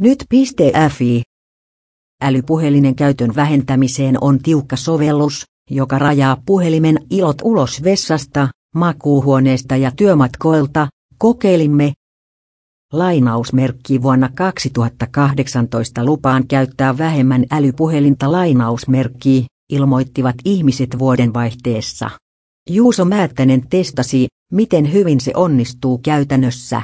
Nyt.fi. Älypuhelinen käytön vähentämiseen on tiukka sovellus, joka rajaa puhelimen ilot ulos vessasta, makuuhuoneesta ja työmatkoilta, kokeilimme. Lainausmerkki vuonna 2018 lupaan käyttää vähemmän älypuhelinta lainausmerkkiä, ilmoittivat ihmiset vuoden vaihteessa. Juuso Määttänen testasi, miten hyvin se onnistuu käytännössä.